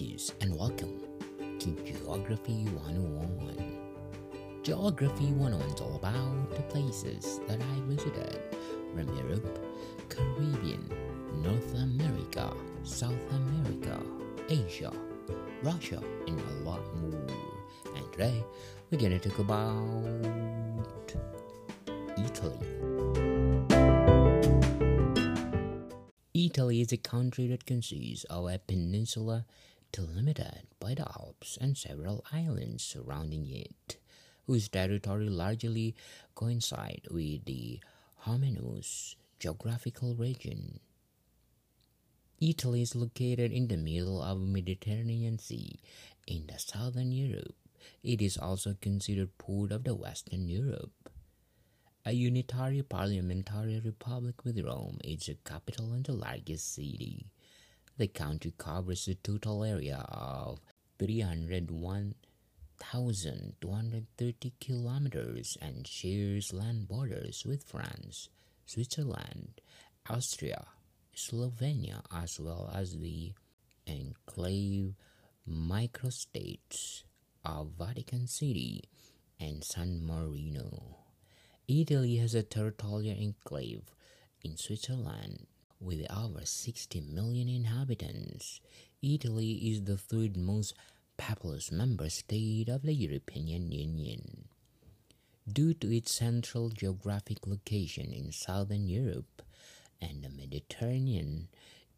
And welcome to Geography 101. Geography 101 is all about the places that I visited from Europe, Caribbean, North America, South America, Asia, Russia, and a lot more. And today we're gonna talk about Italy. Italy is a country that consists of a peninsula delimited by the Alps and several islands surrounding it, whose territory largely coincide with the homogeneous geographical region. Italy is located in the middle of the Mediterranean Sea in the southern Europe. It is also considered part of the Western Europe. A unitary parliamentary republic with Rome is the capital and the largest city. The country covers a total area of 301,230 kilometers and shares land borders with France, Switzerland, Austria, Slovenia, as well as the enclave microstates of Vatican City and San Marino. Italy has a territorial enclave in Switzerland with over 60 million inhabitants. Italy is the third most populous member state of the European Union. Due to its central geographic location in southern Europe and the Mediterranean,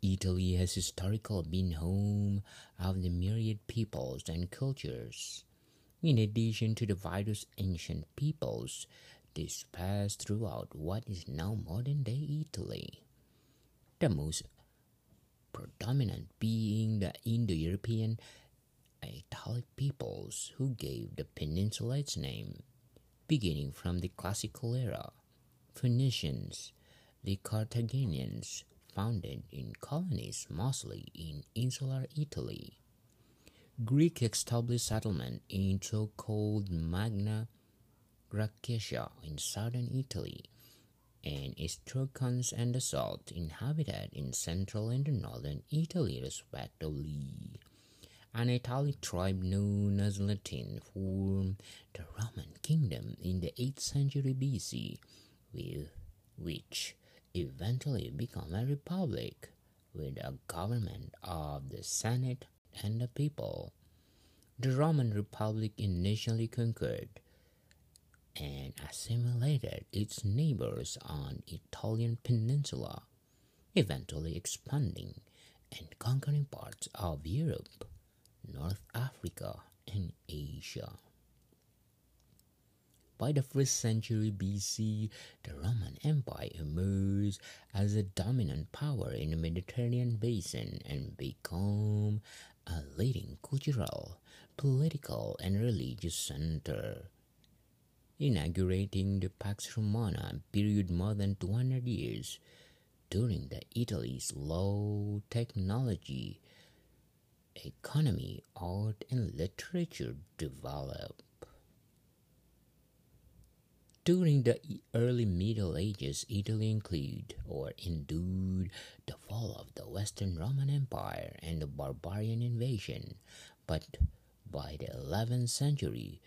Italy has historically been home of the myriad peoples and cultures. In addition to the various ancient peoples, dispersed throughout what is now modern day. The most predominant being the Indo European Italic peoples who gave the peninsula its name, beginning from the classical era. Phoenicians, the Carthaginians, founded in colonies mostly in insular Italy. Greek established settlement in so called Magna Graecia in southern Italy, and Etruscans and the Celts inhabited in central and northern Italy respectively. An Italic tribe known as Latin formed the Roman kingdom in the 8th century BC, with which eventually became a republic with a government of the Senate and the people. The Roman Republic initially conquered and assimilated its neighbors on Italian peninsula, eventually expanding and conquering parts of Europe, North Africa, and Asia. By the first century BC, the Roman Empire emerged as a dominant power in the Mediterranean basin and became a leading cultural, political, and religious center inaugurating the Pax Romana period more than 200 years during the Italy's low technology, economy, art, and literature develop. During the early Middle Ages, Italy included or endured the fall of the Western Roman Empire and the barbarian invasion, but by the 11th century,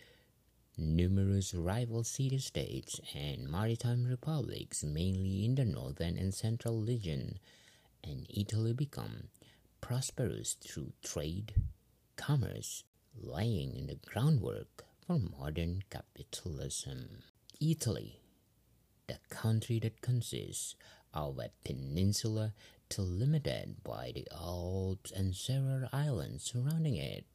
numerous rival city-states and maritime republics, mainly in the northern and central region, and Italy become prosperous through trade, commerce, laying the groundwork for modern capitalism. Italy, the country that consists of a peninsula delimited by the Alps and several islands surrounding it,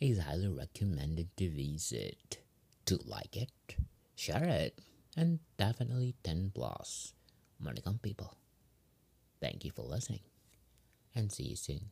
is highly recommended to visit to like it, share it, and definitely 10 plus. Money people. Thank you for listening and see you soon.